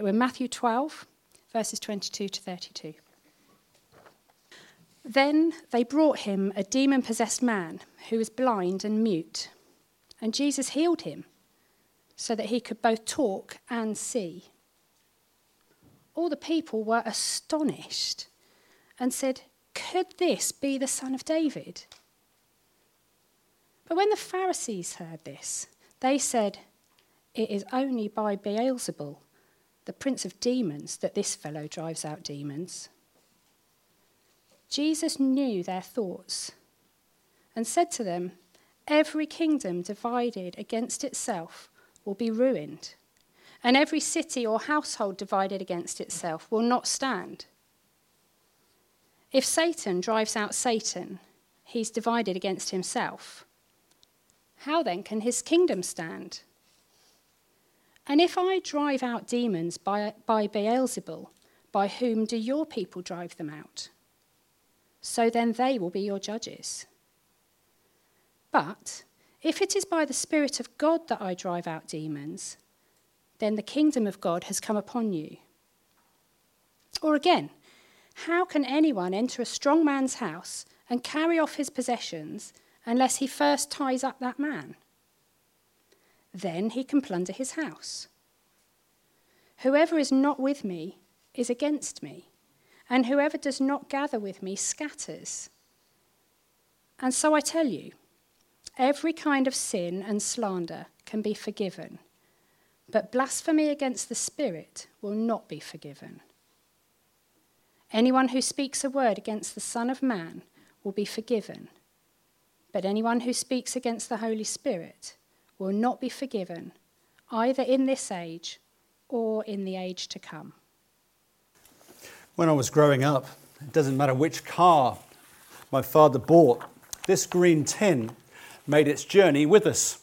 We're Matthew 12, verses 22 to 32. Then they brought him a demon possessed man who was blind and mute, and Jesus healed him so that he could both talk and see. All the people were astonished and said, Could this be the son of David? But when the Pharisees heard this, they said, It is only by Beelzebul, the prince of demons, that this fellow drives out demons. Jesus knew their thoughts and said to them, Every kingdom divided against itself will be ruined, and every city or household divided against itself will not stand. If Satan drives out Satan, he's divided against himself. How then can his kingdom stand? And if I drive out demons by, by Beelzebul, by whom do your people drive them out? So then they will be your judges. But if it is by the Spirit of God that I drive out demons, then the kingdom of God has come upon you. Or again, how can anyone enter a strong man's house and carry off his possessions unless he first ties up that man? Then he can plunder his house. Whoever is not with me is against me, and whoever does not gather with me scatters. And so I tell you, every kind of sin and slander can be forgiven, but blasphemy against the Spirit will not be forgiven. Anyone who speaks a word against the Son of Man will be forgiven, but anyone who speaks against the Holy Spirit will not be forgiven, either in this age or in the age to come. When I was growing up, it doesn't matter which car my father bought, this green tin made its journey with us.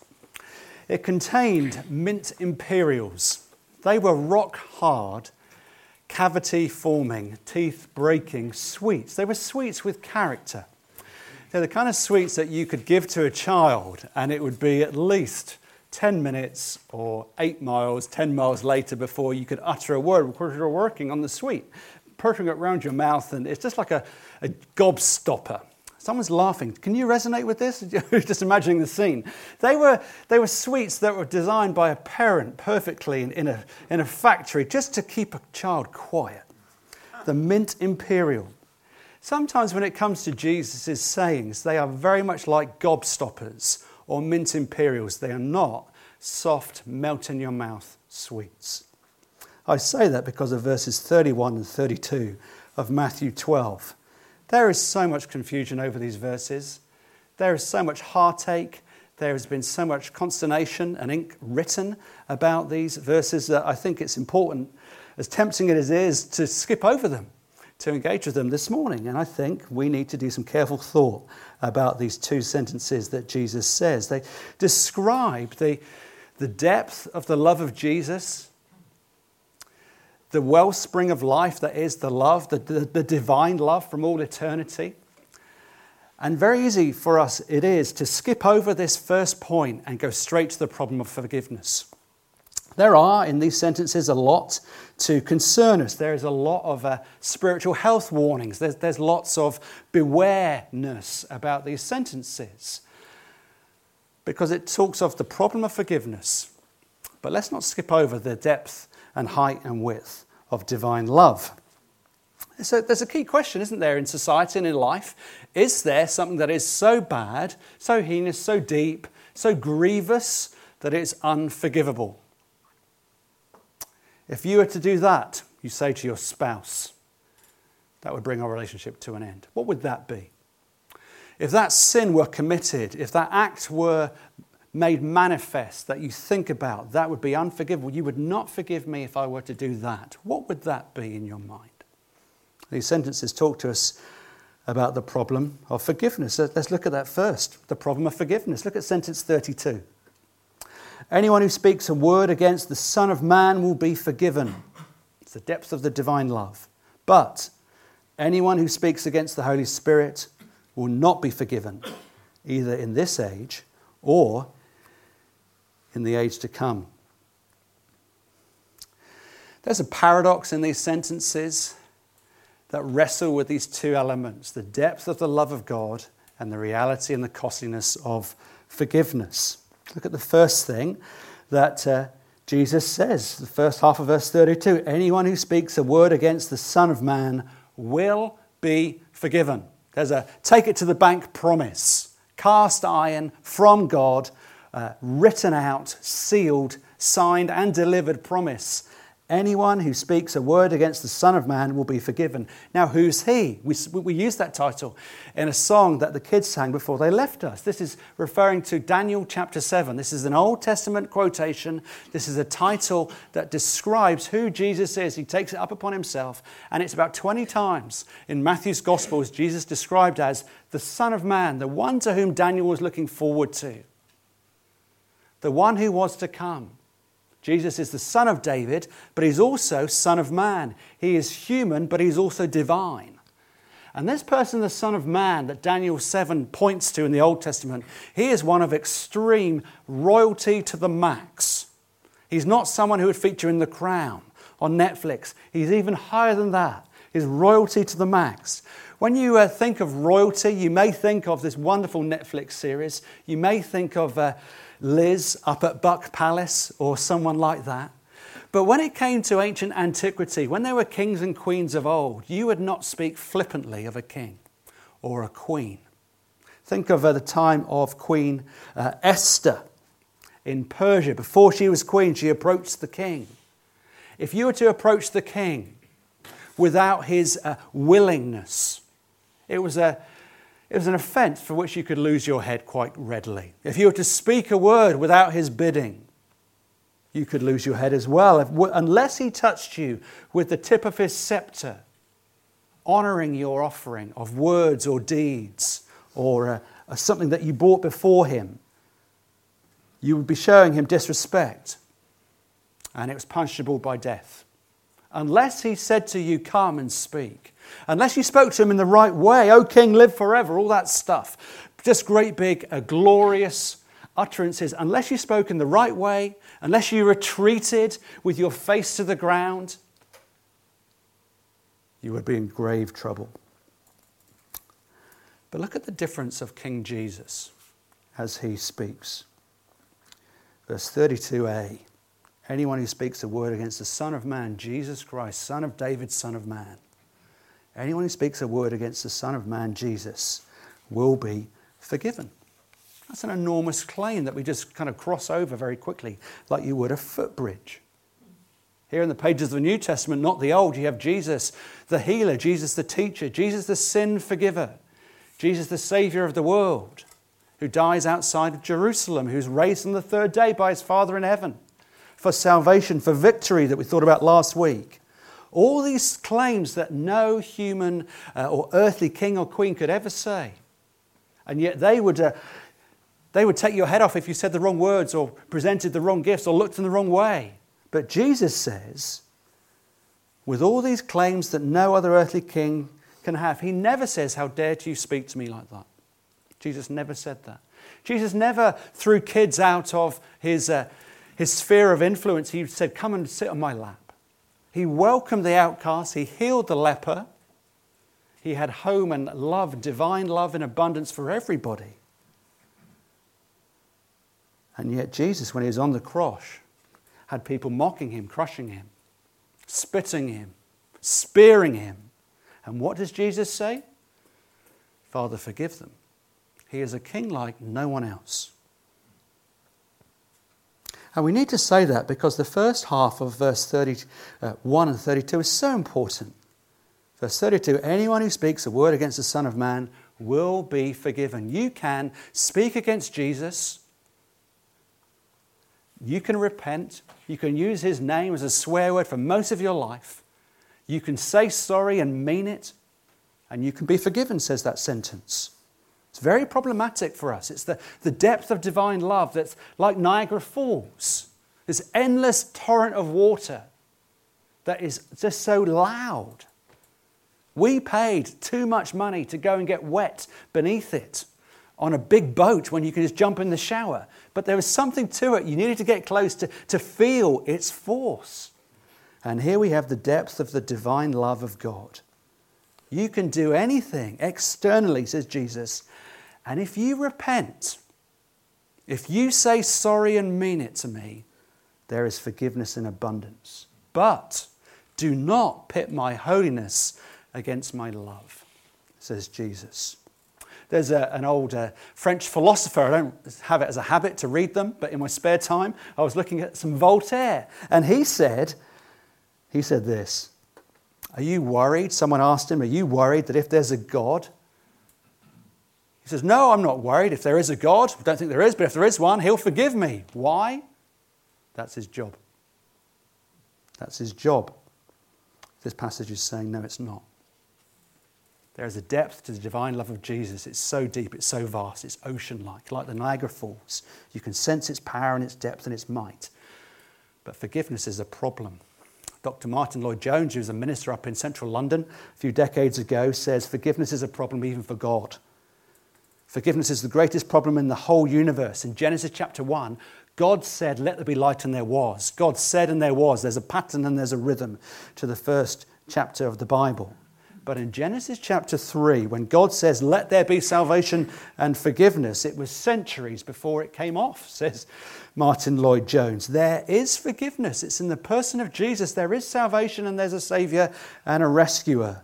It contained mint imperials. They were rock hard cavity forming, teeth breaking sweets. They were sweets with character. They're the kind of sweets that you could give to a child, and it would be at least 10 minutes or 8 miles, 10 miles later before you could utter a word because you're working on the sweet, putting it around your mouth, and it's just like a, a gobstopper. Someone's laughing. Can you resonate with this? Just imagining the scene. They were, they were sweets that were designed by a parent perfectly in, in, a, in a factory just to keep a child quiet. The mint imperial. Sometimes when it comes to Jesus' sayings, they are very much like gobstoppers or mint imperials. They are not soft, melt in your mouth sweets. I say that because of verses 31 and 32 of Matthew 12. There is so much confusion over these verses. There is so much heartache. There has been so much consternation and ink written about these verses that I think it's important, as tempting as it is, to skip over them, to engage with them this morning. And I think we need to do some careful thought about these two sentences that Jesus says. They describe the, the depth of the love of Jesus the wellspring of life that is the love, the, the, the, divine love from all eternity. And very easy for us it is to skip over this first point and go straight to the problem of forgiveness. There are in these sentences a lot to concern us. There is a lot of uh, spiritual health warnings. There's, there's lots of bewareness about these sentences because it talks of the problem of forgiveness. But let's not skip over the depth and height and width of divine love. So there's a key question, isn't there, in society and in life? Is there something that is so bad, so heinous, so deep, so grievous that it's unforgivable? If you were to do that, you say to your spouse, that would bring our relationship to an end. What would that be? If that sin were committed, if that act were made manifest that you think about, that would be unforgivable. You would not forgive me if I were to do that. What would that be in your mind? These sentences talk to us about the problem of forgiveness. Let's look at that first the problem of forgiveness. Look at sentence 32. Anyone who speaks a word against the Son of Man will be forgiven. It's the depth of the divine love. But anyone who speaks against the Holy Spirit will not be forgiven, either in this age or in the age to come. There's a paradox in these sentences that wrestle with these two elements the depth of the love of God and the reality and the costliness of forgiveness. Look at the first thing that uh, Jesus says, the first half of verse 32 anyone who speaks a word against the Son of Man will be forgiven. There's a take it to the bank promise, cast iron from God, uh, written out, sealed, signed, and delivered promise Anyone who speaks a word against the Son of Man will be forgiven. Now, who's he? We, we use that title in a song that the kids sang before they left us. This is referring to Daniel chapter 7. This is an Old Testament quotation. This is a title that describes who Jesus is. He takes it up upon himself, and it's about 20 times in Matthew's Gospels Jesus described as the Son of Man, the one to whom Daniel was looking forward to, the one who was to come. Jesus is the son of David, but he's also son of man. He is human, but he's also divine. And this person, the Son of Man, that Daniel 7 points to in the Old Testament, he is one of extreme royalty to the max. He's not someone who would feature in The Crown on Netflix. He's even higher than that. He's royalty to the max. When you uh, think of royalty, you may think of this wonderful Netflix series. You may think of. Uh, Liz up at Buck Palace or someone like that. But when it came to ancient antiquity, when there were kings and queens of old, you would not speak flippantly of a king or a queen. Think of uh, the time of Queen uh, Esther in Persia. Before she was queen, she approached the king. If you were to approach the king without his uh, willingness, it was a it was an offense for which you could lose your head quite readily. If you were to speak a word without his bidding, you could lose your head as well. If, unless he touched you with the tip of his scepter, honoring your offering of words or deeds or uh, something that you brought before him, you would be showing him disrespect, and it was punishable by death. Unless he said to you, Come and speak, Unless you spoke to him in the right way, O king, live forever, all that stuff. Just great big, uh, glorious utterances. Unless you spoke in the right way, unless you retreated with your face to the ground, you would be in grave trouble. But look at the difference of King Jesus as he speaks. Verse 32a Anyone who speaks a word against the Son of Man, Jesus Christ, Son of David, Son of Man, Anyone who speaks a word against the Son of Man, Jesus, will be forgiven. That's an enormous claim that we just kind of cross over very quickly, like you would a footbridge. Here in the pages of the New Testament, not the Old, you have Jesus the healer, Jesus the teacher, Jesus the sin forgiver, Jesus the Savior of the world, who dies outside of Jerusalem, who's raised on the third day by his Father in heaven for salvation, for victory that we thought about last week. All these claims that no human uh, or earthly king or queen could ever say. And yet they would, uh, they would take your head off if you said the wrong words or presented the wrong gifts or looked in the wrong way. But Jesus says, with all these claims that no other earthly king can have, he never says, How dare you speak to me like that? Jesus never said that. Jesus never threw kids out of his, uh, his sphere of influence. He said, Come and sit on my lap. He welcomed the outcast, he healed the leper, he had home and love, divine love in abundance for everybody. And yet, Jesus, when he was on the cross, had people mocking him, crushing him, spitting him, spearing him. And what does Jesus say? Father, forgive them. He is a king like no one else. And we need to say that because the first half of verse 31 uh, and 32 is so important. Verse 32 anyone who speaks a word against the Son of Man will be forgiven. You can speak against Jesus. You can repent. You can use his name as a swear word for most of your life. You can say sorry and mean it. And you can be forgiven, says that sentence. It's very problematic for us. It's the, the depth of divine love that's like Niagara Falls, this endless torrent of water that is just so loud. We paid too much money to go and get wet beneath it on a big boat when you can just jump in the shower. But there was something to it. You needed to get close to, to feel its force. And here we have the depth of the divine love of God. You can do anything externally, says Jesus. And if you repent, if you say sorry and mean it to me, there is forgiveness in abundance. But do not pit my holiness against my love, says Jesus. There's a, an old uh, French philosopher, I don't have it as a habit to read them, but in my spare time, I was looking at some Voltaire. And he said, he said this Are you worried? Someone asked him, Are you worried that if there's a God, he says, No, I'm not worried. If there is a God, I don't think there is, but if there is one, he'll forgive me. Why? That's his job. That's his job. This passage is saying, No, it's not. There is a depth to the divine love of Jesus. It's so deep, it's so vast, it's ocean like, like the Niagara Falls. You can sense its power and its depth and its might. But forgiveness is a problem. Dr. Martyn Lloyd-Jones, who was a minister up in central London a few decades ago, says forgiveness is a problem even for God. Forgiveness is the greatest problem in the whole universe. In Genesis chapter 1, God said, Let there be light, and there was. God said, and there was. There's a pattern and there's a rhythm to the first chapter of the Bible. But in Genesis chapter 3, when God says, Let there be salvation and forgiveness, it was centuries before it came off, says Martyn Lloyd-Jones. There is forgiveness. It's in the person of Jesus. There is salvation and there's a Saviour and a rescuer.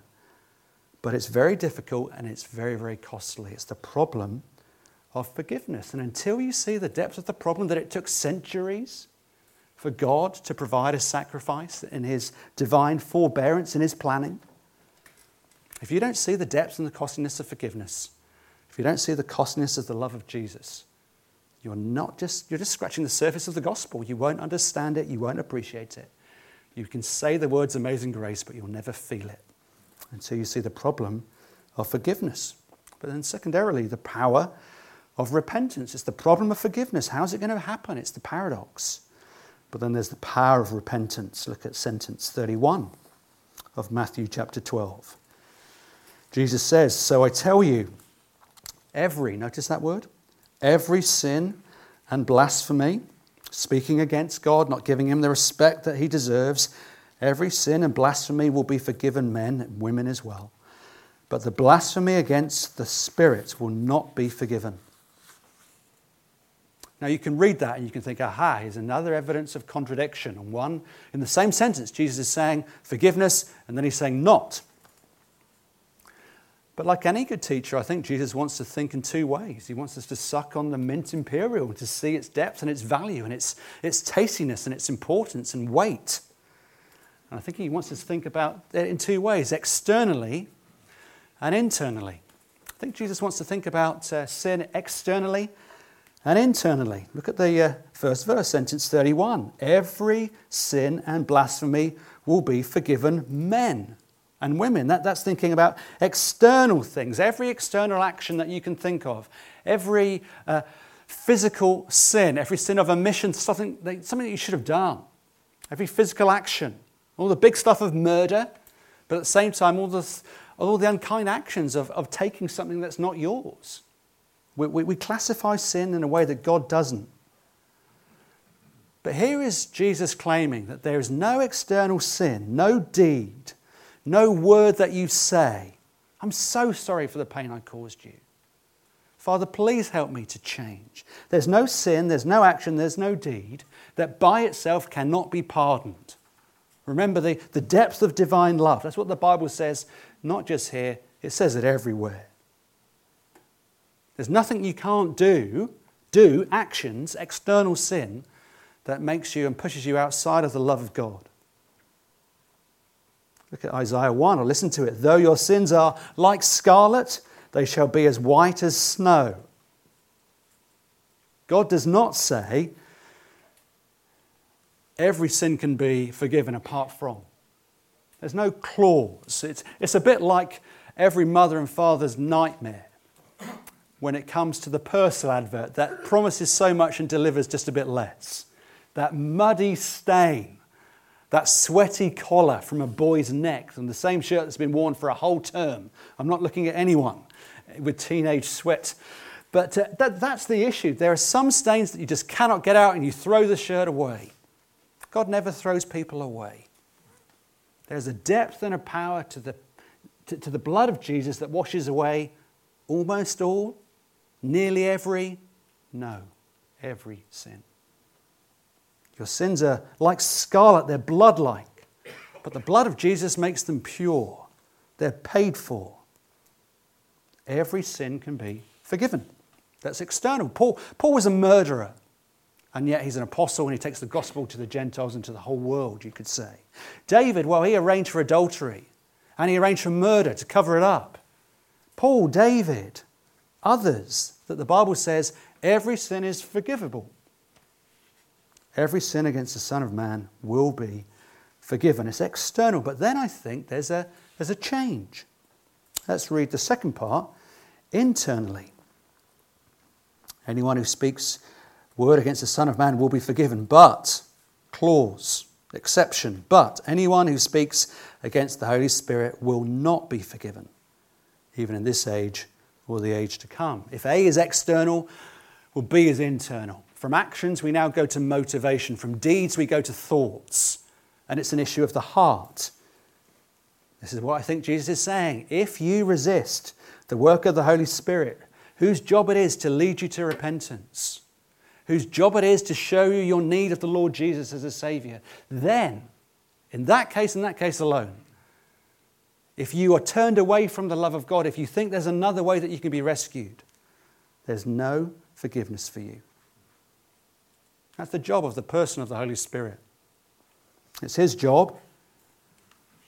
But it's very difficult and it's very, very costly. It's the problem of forgiveness. And until you see the depth of the problem, that it took centuries for God to provide a sacrifice in His divine forbearance, in His planning, if you don't see the depth and the costliness of forgiveness, if you don't see the costliness of the love of Jesus, you're not just you're just scratching the surface of the gospel. You won't understand it, you won't appreciate it. You can say the words amazing grace, but you'll never feel it until you see the problem of forgiveness. But then secondarily, the power of repentance. It's the problem of forgiveness. How's it going to happen? It's the paradox. But then there's the power of repentance. Look at sentence 31 of Matthew chapter 12. Jesus says, So I tell you, every, notice that word, every sin and blasphemy, speaking against God, not giving him the respect that he deserves, every sin and blasphemy will be forgiven men and women as well. But the blasphemy against the Spirit will not be forgiven. Now, you can read that and you can think, aha, here's another evidence of contradiction. And one, in the same sentence, Jesus is saying forgiveness, and then he's saying not. But like any good teacher, I think Jesus wants to think in two ways. He wants us to suck on the mint imperial to see its depth and its value and its, its tastiness and its importance and weight. And I think he wants us to think about it in two ways externally and internally. I think Jesus wants to think about uh, sin externally and internally. Look at the uh, first verse, sentence 31. Every sin and blasphemy will be forgiven men and women. That, that's thinking about external things, every external action that you can think of, every uh, physical sin, every sin of omission, something something that you should have done, every physical action, all the big stuff of murder, but at the same time, all the, all the unkind actions of, of taking something that's not yours. We, we, we classify sin in a way that God doesn't. But here is Jesus claiming that there is no external sin, no deed no word that you say. I'm so sorry for the pain I caused you. Father, please help me to change. There's no sin, there's no action, there's no deed that by itself cannot be pardoned. Remember the, the depth of divine love. That's what the Bible says, not just here, it says it everywhere. There's nothing you can't do, do, actions, external sin, that makes you and pushes you outside of the love of God. Look at Isaiah 1 or listen to it. Though your sins are like scarlet, they shall be as white as snow. God does not say every sin can be forgiven apart from. There's no clause. It's, it's a bit like every mother and father's nightmare when it comes to the Persil advert that promises so much and delivers just a bit less. That muddy stain that sweaty collar from a boy's neck and the same shirt that's been worn for a whole term. I'm not looking at anyone with teenage sweat. But uh, that, that's the issue. There are some stains that you just cannot get out and you throw the shirt away. God never throws people away. There's a depth and a power to the, to, to the blood of Jesus that washes away almost all, nearly every, no, every sin. Your sins are like scarlet, they're blood like. But the blood of Jesus makes them pure, they're paid for. Every sin can be forgiven. That's external. Paul, Paul was a murderer, and yet he's an apostle and he takes the gospel to the Gentiles and to the whole world, you could say. David, well, he arranged for adultery and he arranged for murder to cover it up. Paul, David, others, that the Bible says every sin is forgivable. Every sin against the Son of Man will be forgiven. It's external, but then I think there's a, there's a change. Let's read the second part internally. Anyone who speaks word against the Son of Man will be forgiven, but, clause, exception, but anyone who speaks against the Holy Spirit will not be forgiven, even in this age or the age to come. If A is external, well, B is internal. From actions, we now go to motivation. From deeds, we go to thoughts. And it's an issue of the heart. This is what I think Jesus is saying. If you resist the work of the Holy Spirit, whose job it is to lead you to repentance, whose job it is to show you your need of the Lord Jesus as a Savior, then, in that case, in that case alone, if you are turned away from the love of God, if you think there's another way that you can be rescued, there's no forgiveness for you. That's the job of the person of the Holy Spirit. It's his job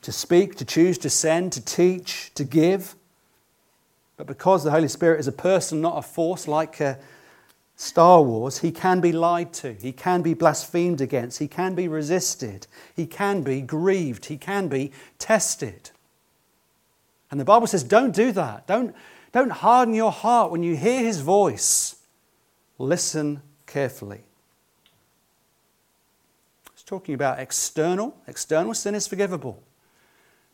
to speak, to choose, to send, to teach, to give. But because the Holy Spirit is a person, not a force like uh, Star Wars, he can be lied to, he can be blasphemed against, he can be resisted, he can be grieved, he can be tested. And the Bible says, don't do that. Don't, don't harden your heart when you hear his voice. Listen carefully. It's talking about external. External sin is forgivable.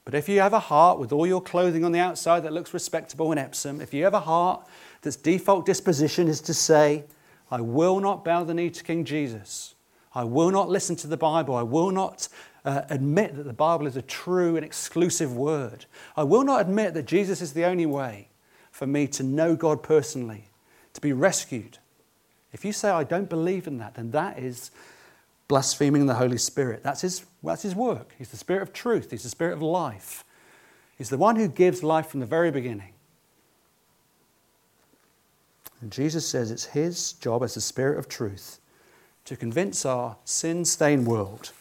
But if you have a heart with all your clothing on the outside that looks respectable in Epsom, if you have a heart that's default disposition is to say, I will not bow the knee to King Jesus. I will not listen to the Bible. I will not uh, admit that the Bible is a true and exclusive word. I will not admit that Jesus is the only way for me to know God personally, to be rescued. If you say, I don't believe in that, then that is blaspheming the Holy Spirit. That's his, that's his work. He's the Spirit of truth, He's the Spirit of life. He's the one who gives life from the very beginning. And Jesus says it's his job as the Spirit of truth to convince our sin stained world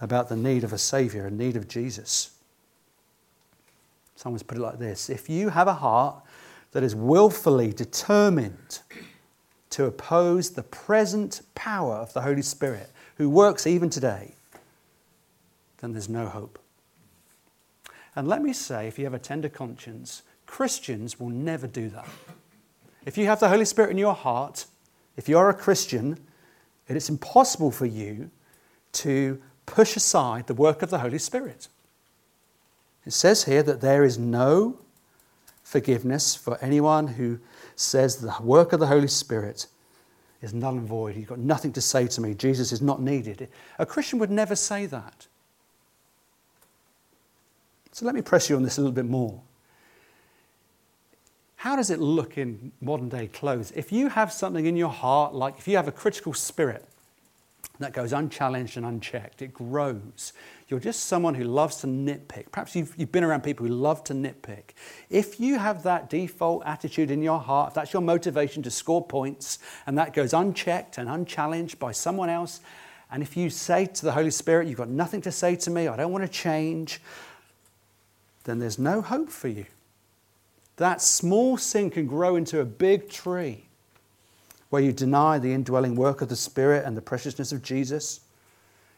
about the need of a Savior and need of Jesus. Someone's put it like this If you have a heart that is willfully determined to oppose the present power of the Holy Spirit, who works even today, then there's no hope. And let me say, if you have a tender conscience, Christians will never do that. If you have the Holy Spirit in your heart, if you're a Christian, it is impossible for you to push aside the work of the Holy Spirit. It says here that there is no forgiveness for anyone who says the work of the Holy Spirit is null and void. You've got nothing to say to me. Jesus is not needed. A Christian would never say that. So let me press you on this a little bit more. How does it look in modern day clothes? If you have something in your heart, like if you have a critical spirit, that goes unchallenged and unchecked. It grows. You're just someone who loves to nitpick. Perhaps you've, you've been around people who love to nitpick. If you have that default attitude in your heart, if that's your motivation to score points, and that goes unchecked and unchallenged by someone else, and if you say to the Holy Spirit, You've got nothing to say to me, I don't want to change, then there's no hope for you. That small sin can grow into a big tree where you deny the indwelling work of the Spirit and the preciousness of Jesus,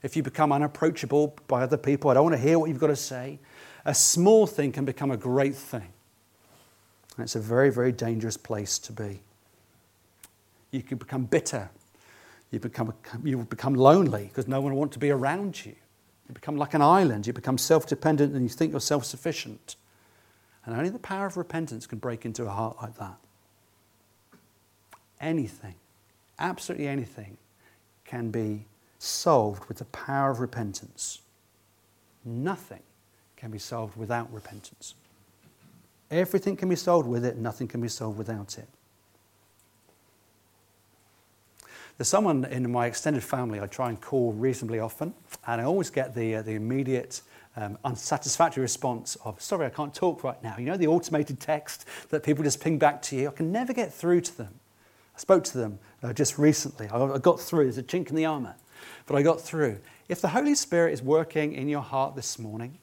if you become unapproachable by other people, I don't want to hear what you've got to say, a small thing can become a great thing. And it's a very, very dangerous place to be. You can become bitter. You become, you will become lonely because no one will want to be around you. You become like an island. You become self dependent and you think you're self sufficient. And only the power of repentance can break into a heart like that anything, absolutely anything, can be solved with the power of repentance. nothing can be solved without repentance. Everything can be solved with it, nothing can be solved without it. There's someone in my extended family I try and call reasonably often, and I always get the, uh, the immediate um, unsatisfactory response of, sorry, I can't talk right now. You know, the automated text that people just ping back to you. I can never get through to them. I spoke to them uh, just recently. I, I got through. There's a chink in the armour, but I got through. If the Holy Spirit is working in your heart this morning,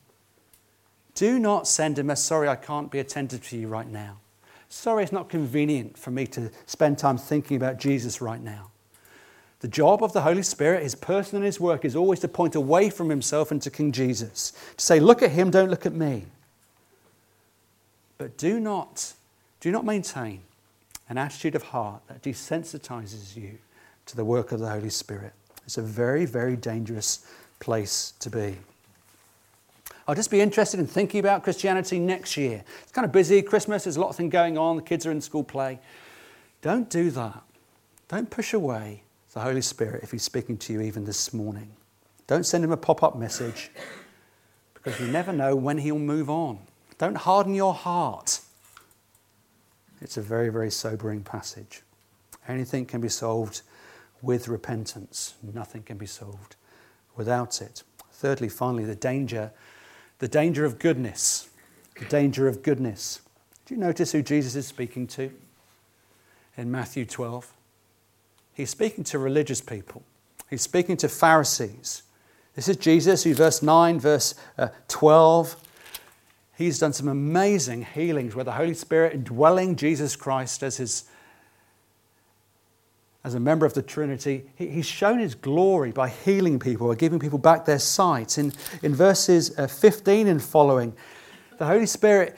do not send him a sorry, I can't be attentive to you right now. Sorry, it's not convenient for me to spend time thinking about Jesus right now. The job of the Holy Spirit, his person and his work, is always to point away from himself and to King Jesus. To say, look at him, don't look at me. But do not, do not maintain an attitude of heart that desensitizes you to the work of the Holy Spirit. It's a very, very dangerous place to be. I'll just be interested in thinking about Christianity next year. It's kind of busy, Christmas, there's a lot of things going on, the kids are in school play. Don't do that. Don't push away the Holy Spirit if He's speaking to you even this morning. Don't send Him a pop up message because you never know when He'll move on. Don't harden your heart. It's a very, very sobering passage. Anything can be solved with repentance, nothing can be solved without it. Thirdly, finally, the danger, the danger of goodness. The danger of goodness. Do you notice who Jesus is speaking to in Matthew 12? He's speaking to religious people, he's speaking to Pharisees. This is Jesus who, verse 9, verse uh, 12, he's done some amazing healings where the Holy Spirit indwelling Jesus Christ as his as a member of the Trinity, he's shown his glory by healing people, by giving people back their sight. In, in verses uh, 15 and following, the Holy Spirit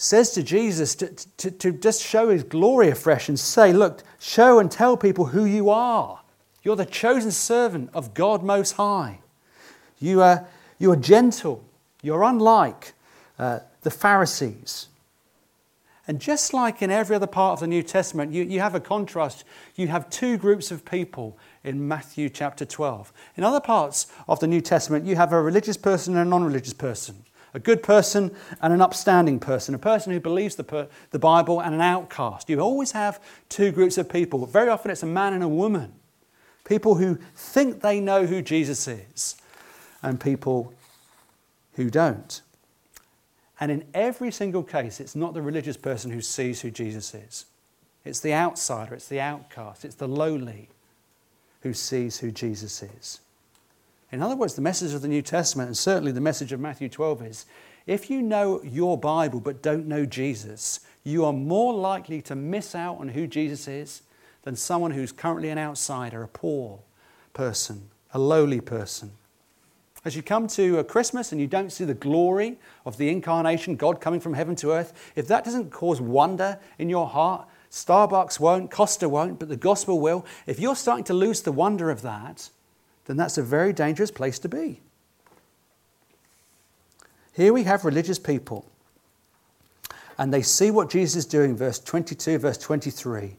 says to Jesus to, to, to just show his glory afresh and say, Look, show and tell people who you are. You're the chosen servant of God Most High. You are, you are gentle. You're unlike uh, the Pharisees. And just like in every other part of the New Testament, you, you have a contrast. You have two groups of people in Matthew chapter 12. In other parts of the New Testament, you have a religious person and a non religious person a good person and an upstanding person, a person who believes the, per- the Bible and an outcast. You always have two groups of people. Very often it's a man and a woman. People who think they know who Jesus is, and people who don't. And in every single case, it's not the religious person who sees who Jesus is. It's the outsider, it's the outcast, it's the lowly who sees who Jesus is. In other words, the message of the New Testament, and certainly the message of Matthew 12, is if you know your Bible but don't know Jesus, you are more likely to miss out on who Jesus is than someone who's currently an outsider, a poor person, a lowly person. As you come to uh, Christmas and you don't see the glory of the incarnation, God coming from heaven to earth, if that doesn't cause wonder in your heart, Starbucks won't, Costa won't, but the gospel will. If you're starting to lose the wonder of that, then that's a very dangerous place to be. Here we have religious people, and they see what Jesus is doing, verse 22, verse 23,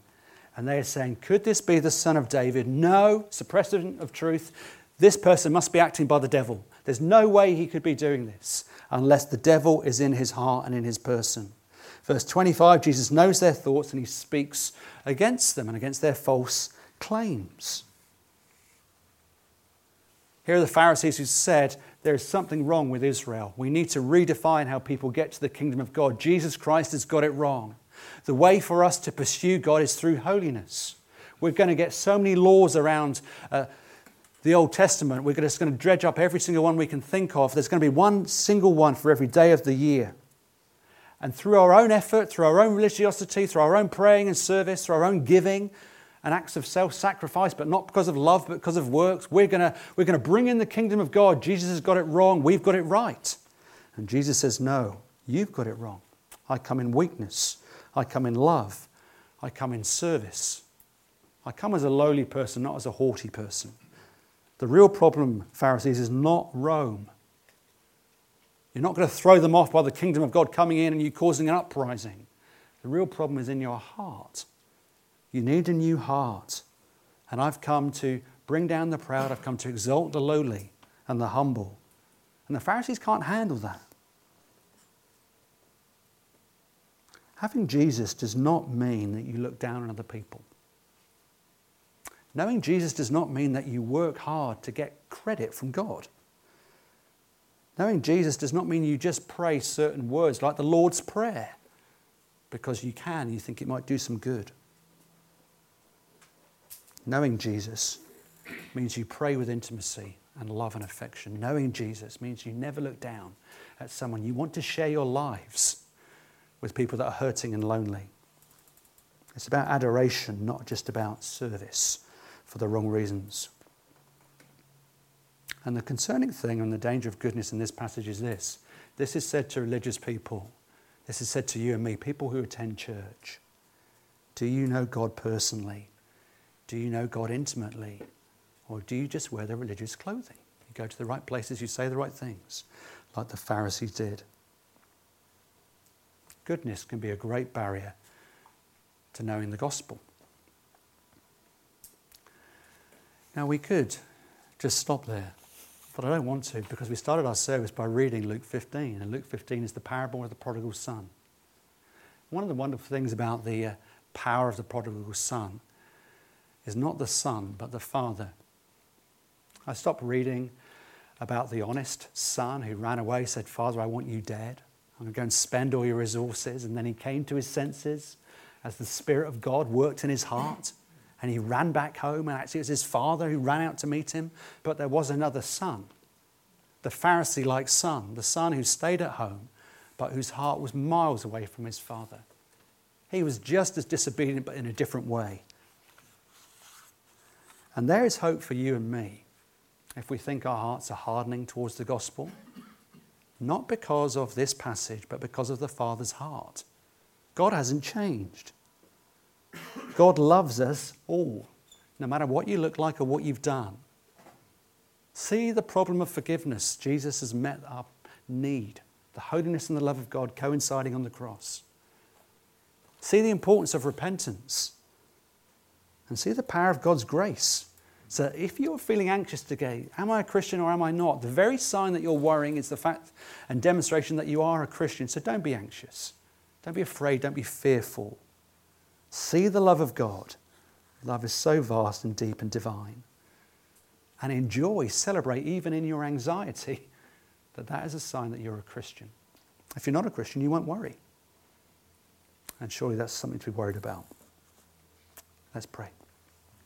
and they are saying, Could this be the son of David? No, suppressant of truth. This person must be acting by the devil. There's no way he could be doing this unless the devil is in his heart and in his person. Verse 25, Jesus knows their thoughts and he speaks against them and against their false claims. Here are the Pharisees who said, There's something wrong with Israel. We need to redefine how people get to the kingdom of God. Jesus Christ has got it wrong. The way for us to pursue God is through holiness. We're going to get so many laws around uh, the Old Testament. We're just going to dredge up every single one we can think of. There's going to be one single one for every day of the year. And through our own effort, through our own religiosity, through our own praying and service, through our own giving, and acts of self sacrifice, but not because of love, but because of works. We're going we're going to bring in the kingdom of God. Jesus has got it wrong. We've got it right. And Jesus says, No, you've got it wrong. I come in weakness. I come in love. I come in service. I come as a lowly person, not as a haughty person. The real problem, Pharisees, is not Rome. You're not going to throw them off by the kingdom of God coming in and you causing an uprising. The real problem is in your heart. You need a new heart. And I've come to bring down the proud, I've come to exalt the lowly and the humble. And the Pharisees can't handle that. Having Jesus does not mean that you look down on other people. Knowing Jesus does not mean that you work hard to get credit from God. Knowing Jesus does not mean you just pray certain words like the Lord's Prayer because you can, you think it might do some good. Knowing Jesus means you pray with intimacy and love and affection. Knowing Jesus means you never look down at someone. You want to share your lives with people that are hurting and lonely. It's about adoration, not just about service for the wrong reasons. And the concerning thing and the danger of goodness in this passage is this this is said to religious people, this is said to you and me, people who attend church. Do you know God personally? Do you know God intimately? Or do you just wear the religious clothing? You go to the right places, you say the right things, like the Pharisees did. Goodness can be a great barrier to knowing the gospel. Now, we could just stop there, but I don't want to because we started our service by reading Luke 15, and Luke 15 is the parable of the prodigal son. One of the wonderful things about the uh, power of the prodigal son is not the son, but the father. I stopped reading about the honest son who ran away, said, Father, I want you dead. I'm going to go and spend all your resources. And then he came to his senses as the Spirit of God worked in his heart. And he ran back home, and actually, it was his father who ran out to meet him. But there was another son, the Pharisee like son, the son who stayed at home, but whose heart was miles away from his father. He was just as disobedient, but in a different way. And there is hope for you and me if we think our hearts are hardening towards the gospel, not because of this passage, but because of the Father's heart. God hasn't changed. God loves us all, no matter what you look like or what you've done. See the problem of forgiveness. Jesus has met our need, the holiness and the love of God coinciding on the cross. See the importance of repentance. And see the power of God's grace. So if you're feeling anxious today, am I a Christian or am I not? The very sign that you're worrying is the fact and demonstration that you are a Christian. So don't be anxious. Don't be afraid. Don't be fearful. See the love of God. Love is so vast and deep and divine. And enjoy, celebrate, even in your anxiety, that that is a sign that you're a Christian. If you're not a Christian, you won't worry. And surely that's something to be worried about. Let's pray.